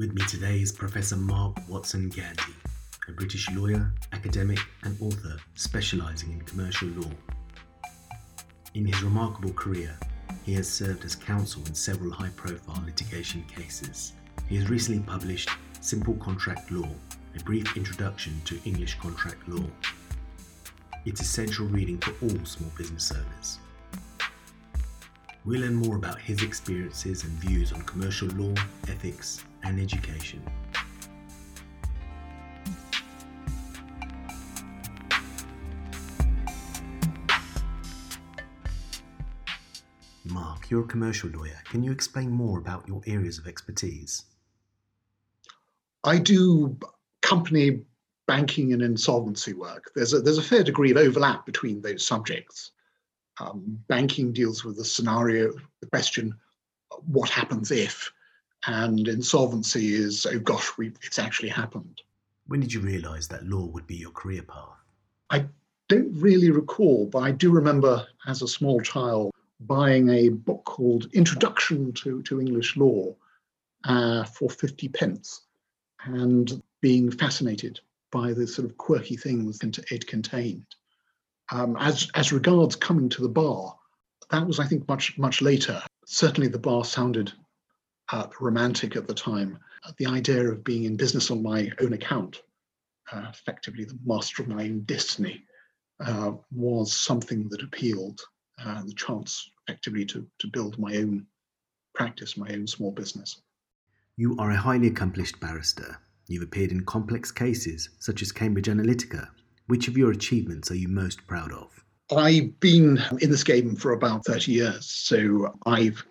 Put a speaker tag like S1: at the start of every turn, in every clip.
S1: With me today is Professor Mark Watson Gandy, a British lawyer, academic, and author specializing in commercial law. In his remarkable career, he has served as counsel in several high profile litigation cases. He has recently published Simple Contract Law, a brief introduction to English contract law. It's essential reading for all small business owners. We'll learn more about his experiences and views on commercial law, ethics, and education. Mark, you're a commercial lawyer. Can you explain more about your areas of expertise?
S2: I do company banking and insolvency work. There's a, there's a fair degree of overlap between those subjects. Um, banking deals with the scenario, the question, what happens if? and insolvency is oh gosh we it's actually happened.
S1: When did you realize that law would be your career path?
S2: I don't really recall but i do remember as a small child buying a book called introduction to, to english law uh, for 50 pence and being fascinated by the sort of quirky things it contained um, as as regards coming to the bar that was i think much much later certainly the bar sounded uh, romantic at the time. The idea of being in business on my own account, uh, effectively the master of my own destiny, uh, was something that appealed. Uh, the chance, effectively, to, to build my own practice, my own small business.
S1: You are a highly accomplished barrister. You've appeared in complex cases such as Cambridge Analytica. Which of your achievements are you most proud of?
S2: I've been in this game for about 30 years, so I've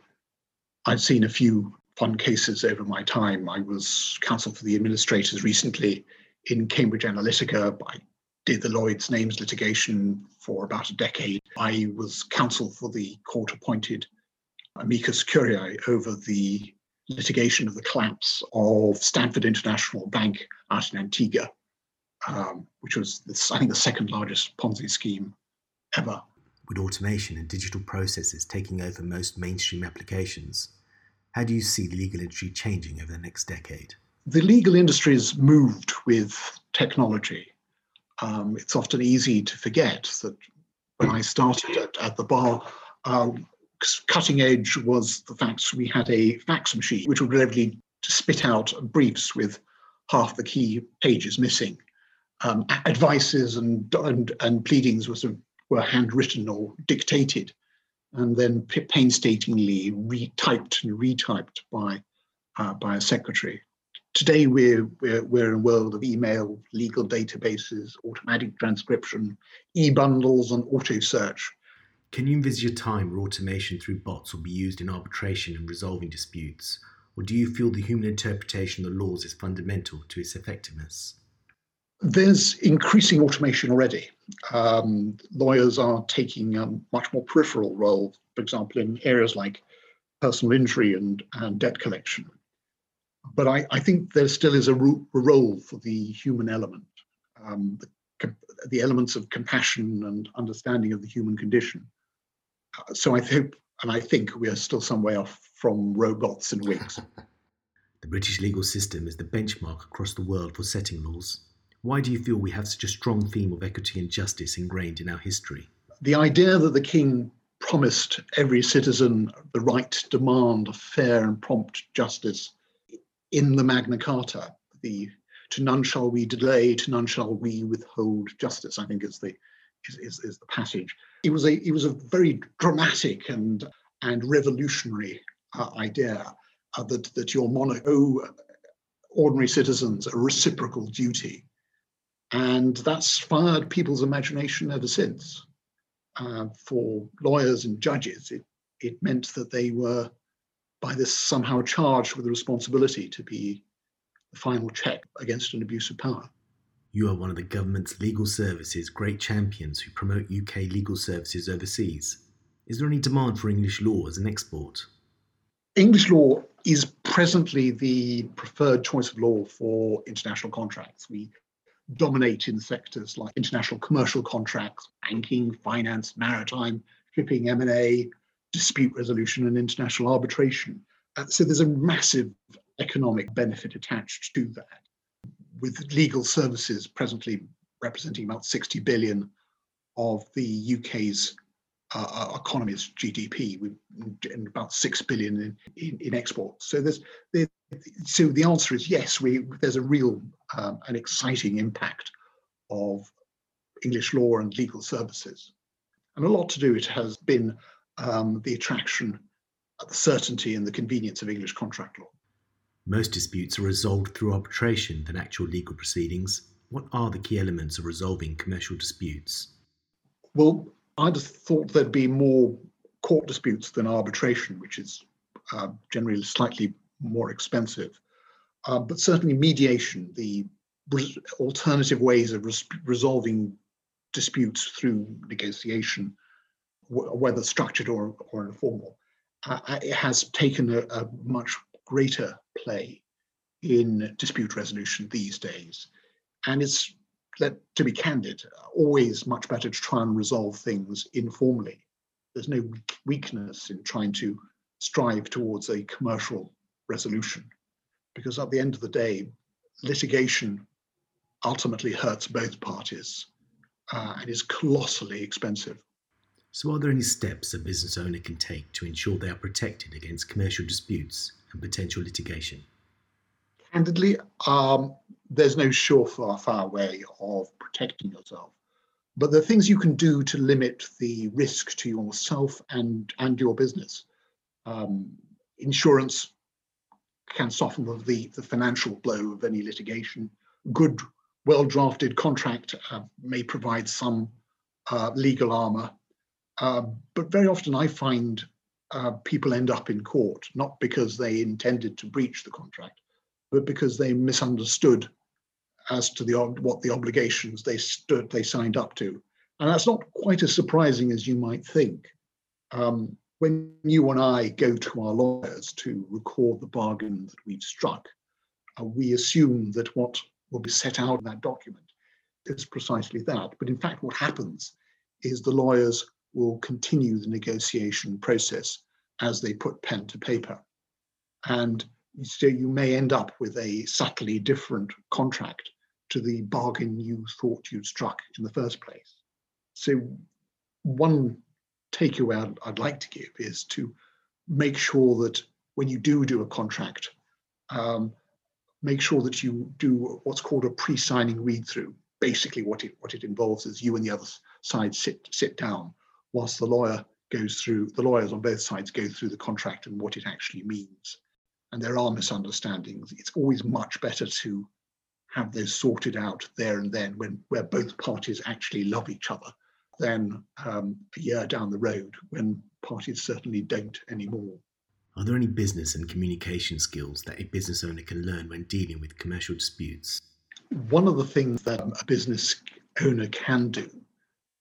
S2: I've seen a few fun cases over my time. I was counsel for the administrators recently in Cambridge Analytica. I did the Lloyd's names litigation for about a decade. I was counsel for the court appointed amicus curiae over the litigation of the collapse of Stanford International Bank out in Antigua, um, which was, this, I think, the second largest Ponzi scheme ever.
S1: With automation and digital processes taking over most mainstream applications, how do you see the legal industry changing over the next decade?
S2: The legal industry has moved with technology. Um, it's often easy to forget that when I started at, at the bar, uh, cutting edge was the fact we had a fax machine which would readily spit out briefs with half the key pages missing. Um, advices and, and, and pleadings were, sort of, were handwritten or dictated and then painstakingly retyped and retyped by uh, by a secretary. Today we're, we're we're in a world of email, legal databases, automatic transcription, e-bundles, and auto search.
S1: Can you envisage a time where automation through bots will be used in arbitration and resolving disputes, or do you feel the human interpretation of the laws is fundamental to its effectiveness?
S2: There's increasing automation already. Um, lawyers are taking a much more peripheral role, for example, in areas like personal injury and, and debt collection. But I, I think there still is a, ro- a role for the human element, um, the, the, elements of compassion and understanding of the human condition. Uh, so I hope and I think we are still some way off from robots and wigs.
S1: the British legal system is the benchmark across the world for setting laws. Why do you feel we have such a strong theme of equity and justice ingrained in our history?
S2: The idea that the king promised every citizen the right to demand fair and prompt justice in the Magna Carta, the to none shall we delay, to none shall we withhold justice, I think is the is, is, is the passage. It was a it was a very dramatic and and revolutionary uh, idea uh, that that your monarch owe ordinary citizens a reciprocal duty and that's fired people's imagination ever since. Uh, for lawyers and judges, it, it meant that they were, by this, somehow charged with the responsibility to be the final check against an abuse of power.
S1: You are one of the government's legal services great champions who promote UK legal services overseas. Is there any demand for English law as an export?
S2: English law is presently the preferred choice of law for international contracts. We dominate in sectors like international commercial contracts, banking, finance, maritime, shipping, M&A, dispute resolution and international arbitration. Uh, so there's a massive economic benefit attached to that. With legal services presently representing about 60 billion of the UK's uh, uh economy's GDP, and about six billion in, in, in exports. So there's, there, so the answer is yes. We there's a real um, an exciting impact of English law and legal services, and a lot to do it has been um, the attraction, the certainty, and the convenience of English contract law.
S1: Most disputes are resolved through arbitration than actual legal proceedings. What are the key elements of resolving commercial disputes?
S2: Well, I'd have thought there'd be more court disputes than arbitration, which is uh, generally slightly more expensive. Uh, but certainly mediation, the alternative ways of res- resolving disputes through negotiation, whether structured or, or informal, uh, uh it has taken a, a much greater play in dispute resolution these days. And it's let, to be candid, always much better to try and resolve things informally. There's no weakness in trying to strive towards a commercial resolution, because at the end of the day, litigation ultimately hurts both parties uh, and is colossally expensive.
S1: So, are there any steps a business owner can take to ensure they are protected against commercial disputes and potential litigation?
S2: Candidly, um, there's no surefire way of protecting yourself. But there are things you can do to limit the risk to yourself and, and your business. Um, insurance can soften the, the financial blow of any litigation. Good, well drafted contract uh, may provide some uh, legal armor. Uh, but very often I find uh, people end up in court, not because they intended to breach the contract, but because they misunderstood as to the what the obligations they stood they signed up to, and that's not quite as surprising as you might think. Um, when you and I go to our lawyers to record the bargain that we've struck, uh, we assume that what will be set out in that document is precisely that. But in fact, what happens is the lawyers will continue the negotiation process as they put pen to paper. And so you may end up with a subtly different contract to the bargain you thought you'd struck in the first place. So, one takeaway I'd, I'd like to give is to make sure that when you do do a contract, um, make sure that you do what's called a pre-signing read-through. Basically, what it what it involves is you and the other side sit sit down whilst the lawyer goes through the lawyers on both sides go through the contract and what it actually means. And there are misunderstandings. It's always much better to have those sorted out there and then when where both parties actually love each other than um, a year down the road when parties certainly don't anymore.
S1: Are there any business and communication skills that a business owner can learn when dealing with commercial disputes?
S2: One of the things that a business owner can do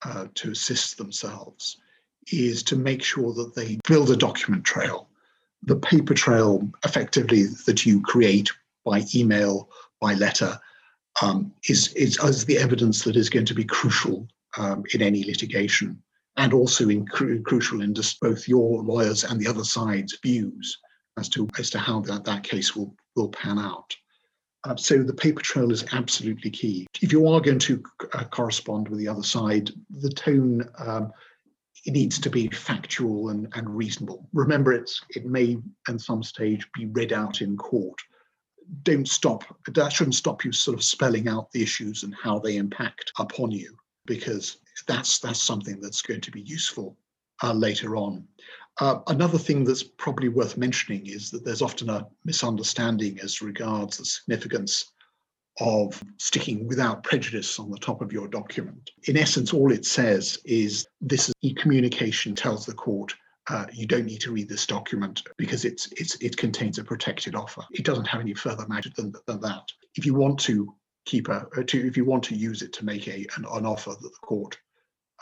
S2: uh, to assist themselves is to make sure that they build a document trail. The paper trail, effectively, that you create by email, by letter, um, is, is, is the evidence that is going to be crucial um, in any litigation and also in cru- crucial in both your lawyers and the other side's views as to as to how that, that case will will pan out. Uh, so the paper trail is absolutely key. If you are going to uh, correspond with the other side, the tone um, it needs to be factual and, and reasonable. Remember, it's it may at some stage be read out in court. Don't stop. That shouldn't stop you sort of spelling out the issues and how they impact upon you because that's that's something that's going to be useful uh, later on. Uh, another thing that's probably worth mentioning is that there's often a misunderstanding as regards the significance of sticking without prejudice on the top of your document. In essence, all it says is this e-communication tells the court uh, you don't need to read this document because it's, it's, it contains a protected offer. It doesn't have any further magic than, than that. If you want to keep a, uh, to, if you want to use it to make a, an, an offer that the court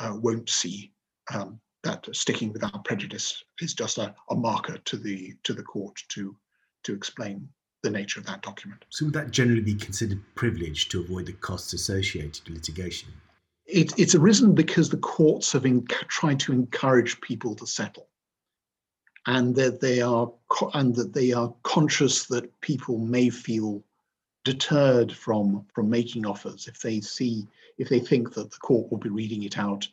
S2: uh, won't see, um, that sticking without prejudice is just a, a marker to the to the court to to explain the nature of that document.
S1: So would that generally be considered privilege to avoid the costs associated with litigation?
S2: It, it's arisen because the courts have in, tried to encourage people to settle. And that they are and that they are conscious that people may feel deterred from from making offers if they see if they think that the court will be reading it out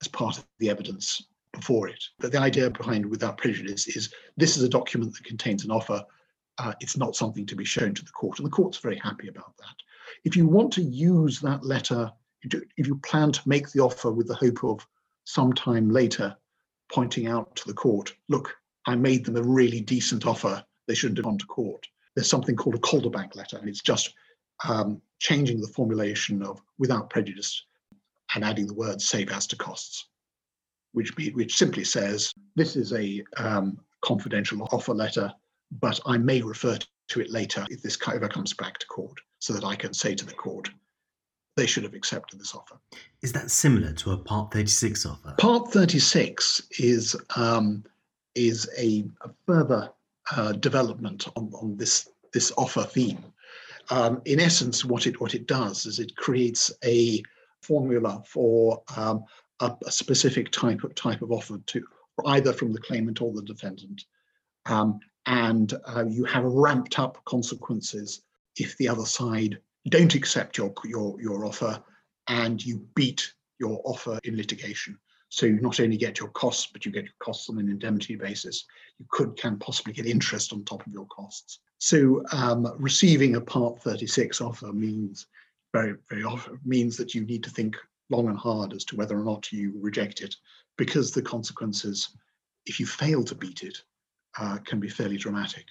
S2: as part of the evidence before it. But the idea behind without prejudice is this is a document that contains an offer. Uh, it's not something to be shown to the court, and the court's very happy about that. If you want to use that letter, if you plan to make the offer with the hope of sometime later pointing out to the court, look, I made them a really decent offer. They shouldn't have gone to court. There's something called a Calderbank letter, and it's just um, changing the formulation of without prejudice and adding the word save as to costs, which, be, which simply says this is a um, confidential offer letter, but I may refer to it later if this ever comes back to court, so that I can say to the court, they should have accepted this offer.
S1: Is that similar to a Part 36 offer?
S2: Part 36 is um, is a, a further uh, development on, on this this offer theme. Um, in essence, what it what it does is it creates a formula for um, a, a, specific type of type of offer to either from the claimant or the defendant, um, and uh, you have ramped up consequences if the other side don't accept your your your offer and you beat your offer in litigation. So you not only get your costs, but you get your costs on an indemnity basis. You could can possibly get interest on top of your costs. So um, receiving a Part 36 offer means very very often means that you need to think long and hard as to whether or not you reject it, because the consequences, if you fail to beat it, uh, can be fairly dramatic.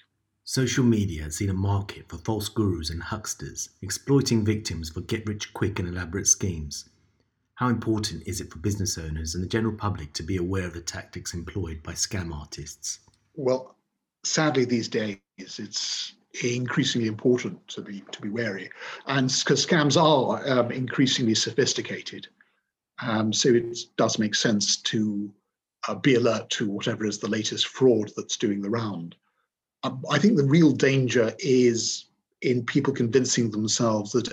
S1: Social media has seen a market for false gurus and hucksters exploiting victims for get rich quick and elaborate schemes. How important is it for business owners and the general public to be aware of the tactics employed by scam artists?
S2: Well, sadly, these days it's increasingly important to be to be wary, and because scams are um, increasingly sophisticated, um, so it does make sense to uh, be alert to whatever is the latest fraud that's doing the round. I think the real danger is in people convincing themselves that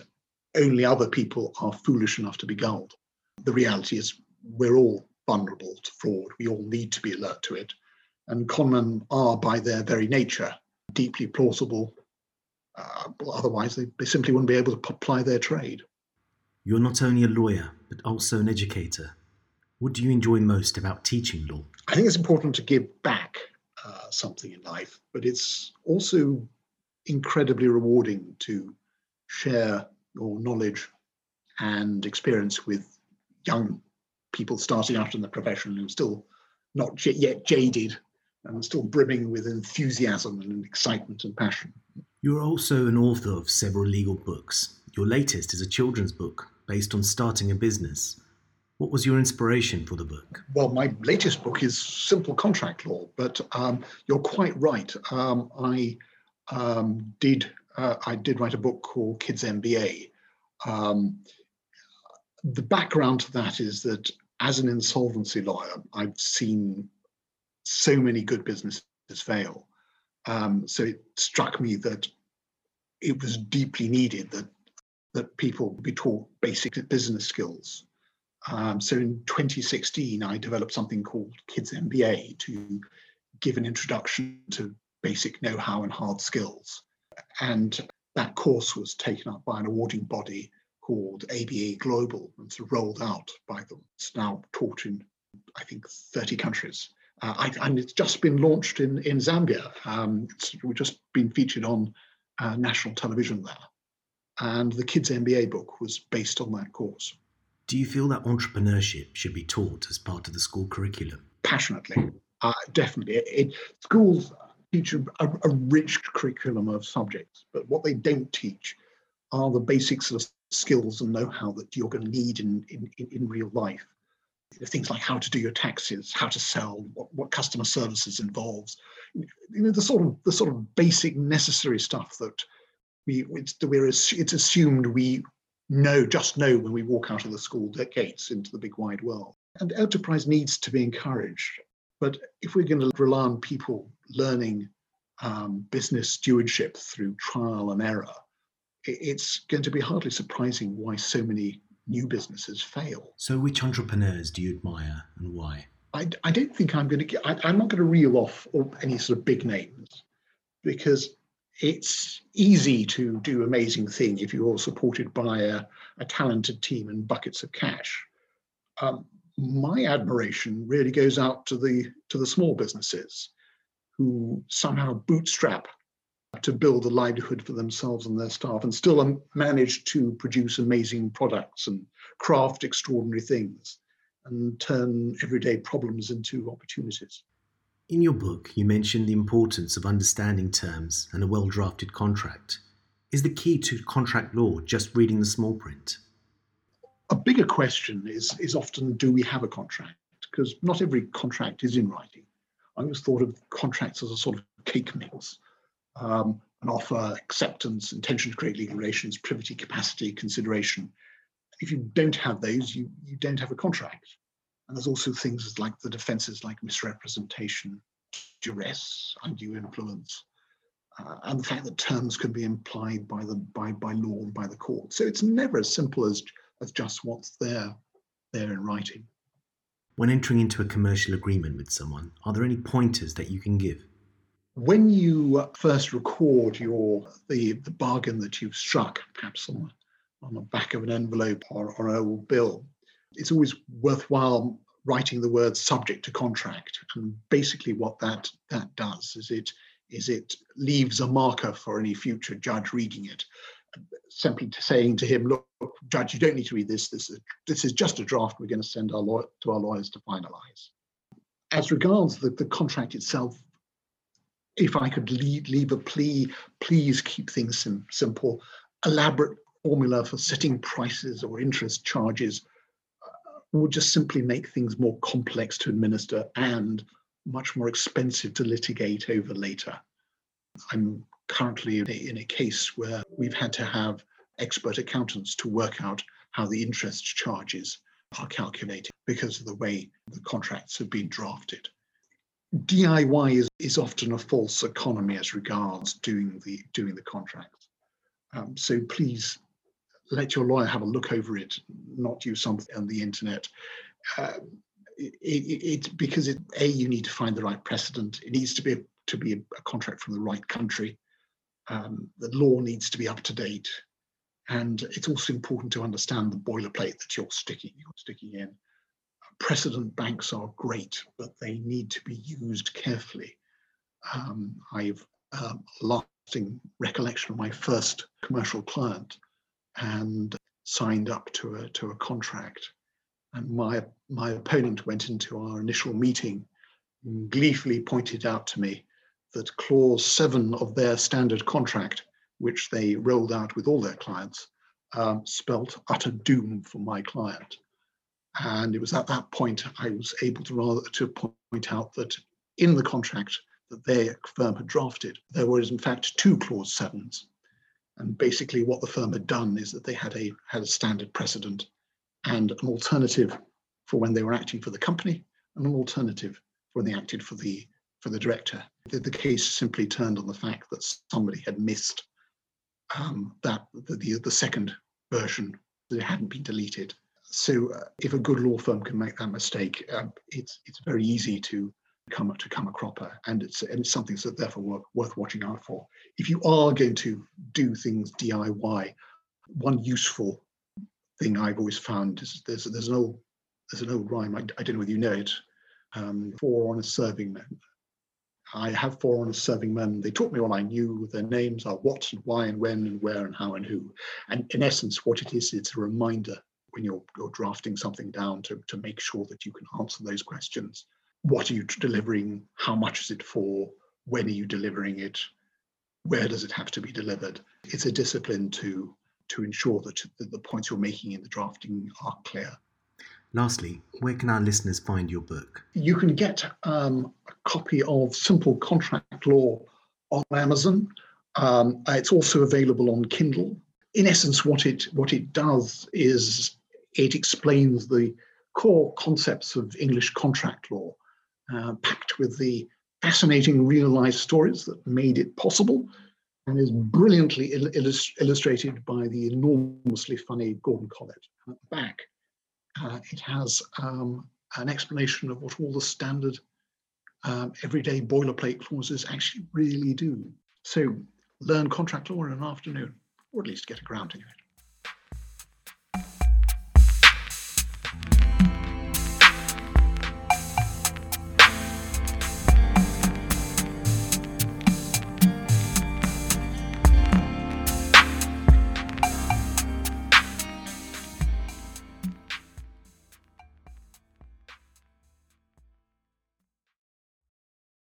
S2: only other people are foolish enough to be gulled. The reality is we're all vulnerable to fraud. We all need to be alert to it. And conmen are, by their very nature, deeply plausible. Uh, otherwise, they, they simply wouldn't be able to apply their trade.
S1: You're not only a lawyer, but also an educator. What do you enjoy most about teaching law?
S2: I think it's important to give back uh, something in life, but it's also incredibly rewarding to share your knowledge and experience with young people starting out in the profession who are still not yet jaded and still brimming with enthusiasm and excitement and passion.
S1: You're also an author of several legal books. Your latest is a children's book based on starting a business. What was your inspiration for the book?
S2: Well, my latest book is simple contract law, but um, you're quite right. Um, I um, did uh, I did write a book called Kids MBA. The background to that is that as an insolvency lawyer, I've seen so many good businesses fail. Um, so it struck me that it was deeply needed that that people be taught basic business skills um, so in 2016, I developed something called Kids MBA to give an introduction to basic know-how and hard skills. And that course was taken up by an awarding body called ABA Global and sort of rolled out by them. It's now taught in, I think, 30 countries. Uh, I, and it's just been launched in, in Zambia. Um, it's we've just been featured on uh, national television there. And the Kids MBA book was based on that course.
S1: Do you feel that entrepreneurship should be taught as part of the school curriculum?
S2: Passionately, uh, definitely. It, it, schools teach a, a, rich curriculum of subjects, but what they don't teach are the basics of skills and know-how that you're going to need in, in, in real life. Things like how to do your taxes, how to sell, what, what customer services involves. You know, the sort of the sort of basic necessary stuff that we it's, we're it's assumed we know, just know when we walk out of the school gates into the big wide world. And enterprise needs to be encouraged. But if we're going to rely on people learning um, business stewardship through trial and error, it's going to be hardly surprising why so many new businesses fail.
S1: So, which entrepreneurs do you admire and why?
S2: I, I don't think I'm going to. I, I'm not going to reel off any sort of big names because it's easy to do amazing thing if you're supported by a, a talented team and buckets of cash. Um, my admiration really goes out to the to the small businesses who somehow bootstrap to build a livelihood for themselves and their staff and still manage to produce amazing products and craft extraordinary things and turn everyday problems into opportunities.
S1: In your book, you mention the importance of understanding terms and a well drafted contract. Is the key to contract law just reading the small print?
S2: A bigger question is, is often do we have a contract? Because not every contract is in writing. I always thought of contracts as a sort of cake mix um, an offer, acceptance, intention to create legal relations, privity, capacity, consideration. If you don't have those, you, you don't have a contract. And there's also things like the defenses like misrepresentation, duress, undue influence, uh, and the fact that terms can be implied by the by by law and by the court. So it's never as simple as as just what's there there in writing.
S1: When entering into a commercial agreement with someone, are there any pointers that you can give?
S2: When you uh, first record your the, the bargain that you've struck, perhaps on, on the back of an envelope or, or an old bill, it's always worthwhile writing the word subject to contract. And basically what that that does is it is it leaves a marker for any future judge reading it, simply saying to him, look, judge, you don't need to read this. This is this is just a draft we're going to send our lawyer to our lawyers to finalize. As regards the, the contract itself, if I could leave, leave a plea, please keep things sim- simple. Elaborate formula for setting prices or interest charges uh, would just simply make things more complex to administer and much more expensive to litigate over later. I'm currently in a, in a case where we've had to have expert accountants to work out how the interest charges are calculated because of the way the contracts have been drafted. DIY is, is often a false economy as regards doing the doing the contracts. Um, so please let your lawyer have a look over it, not use something on the internet. Uh, it, it, it, because it, a you need to find the right precedent. It needs to be a, to be a contract from the right country. Um, the law needs to be up to date, and it's also important to understand the boilerplate that you're sticking you're sticking in precedent banks are great, but they need to be used carefully. Um, I've um, a lasting recollection of my first commercial client and signed up to a to a contract. And my my opponent went into our initial meeting gleefully pointed out to me that clause seven of their standard contract, which they rolled out with all their clients, um, spelt utter doom for my client. And it was at that point I was able to rather to point out that in the contract that their firm had drafted, there was in fact two clause sevens. And basically what the firm had done is that they had a had a standard precedent and an alternative for when they were acting for the company and an alternative for when they acted for the for the director. The, the case simply turned on the fact that somebody had missed um, that the, the, the second version that it hadn't been deleted so uh, if a good law firm can make that mistake, um, it's it's very easy to come to come a cropper, and it's and it's something that's therefore worth, worth watching out for. If you are going to do things DIY, one useful thing I've always found is there's there's an old there's an old rhyme. I, I don't know whether you know it. Um, four honest serving men. I have four honest serving men. They taught me all I knew. Their names are what and why and when and where and how and who. And in essence, what it is, it's a reminder when you're, you're drafting something down to, to make sure that you can answer those questions. What are you delivering? How much is it for? When are you delivering it? Where does it have to be delivered? It's a discipline to to ensure that the points you're making in the drafting are clear.
S1: Lastly, where can our listeners find your book?
S2: You can get um, a copy of Simple Contract Law on Amazon. Um, it's also available on Kindle. In essence, what it what it does is it explains the core concepts of English contract law, uh, packed with the fascinating real life stories that made it possible, and is brilliantly il- illust- illustrated by the enormously funny Gordon Collett at the back. Uh, it has um, an explanation of what all the standard um, everyday boilerplate clauses actually really do. So learn contract law in an afternoon, or at least get a grounding in it.